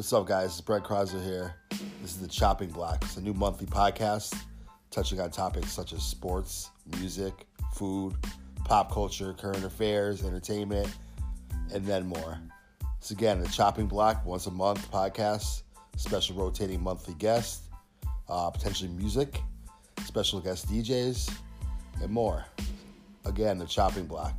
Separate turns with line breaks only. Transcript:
What's up, guys? It's Brett Chrysler here. This is the Chopping Block. It's a new monthly podcast touching on topics such as sports, music, food, pop culture, current affairs, entertainment, and then more. It's again, the Chopping Block, once a month podcast, special rotating monthly guest, uh, potentially music, special guest DJs, and more. Again, the Chopping Block.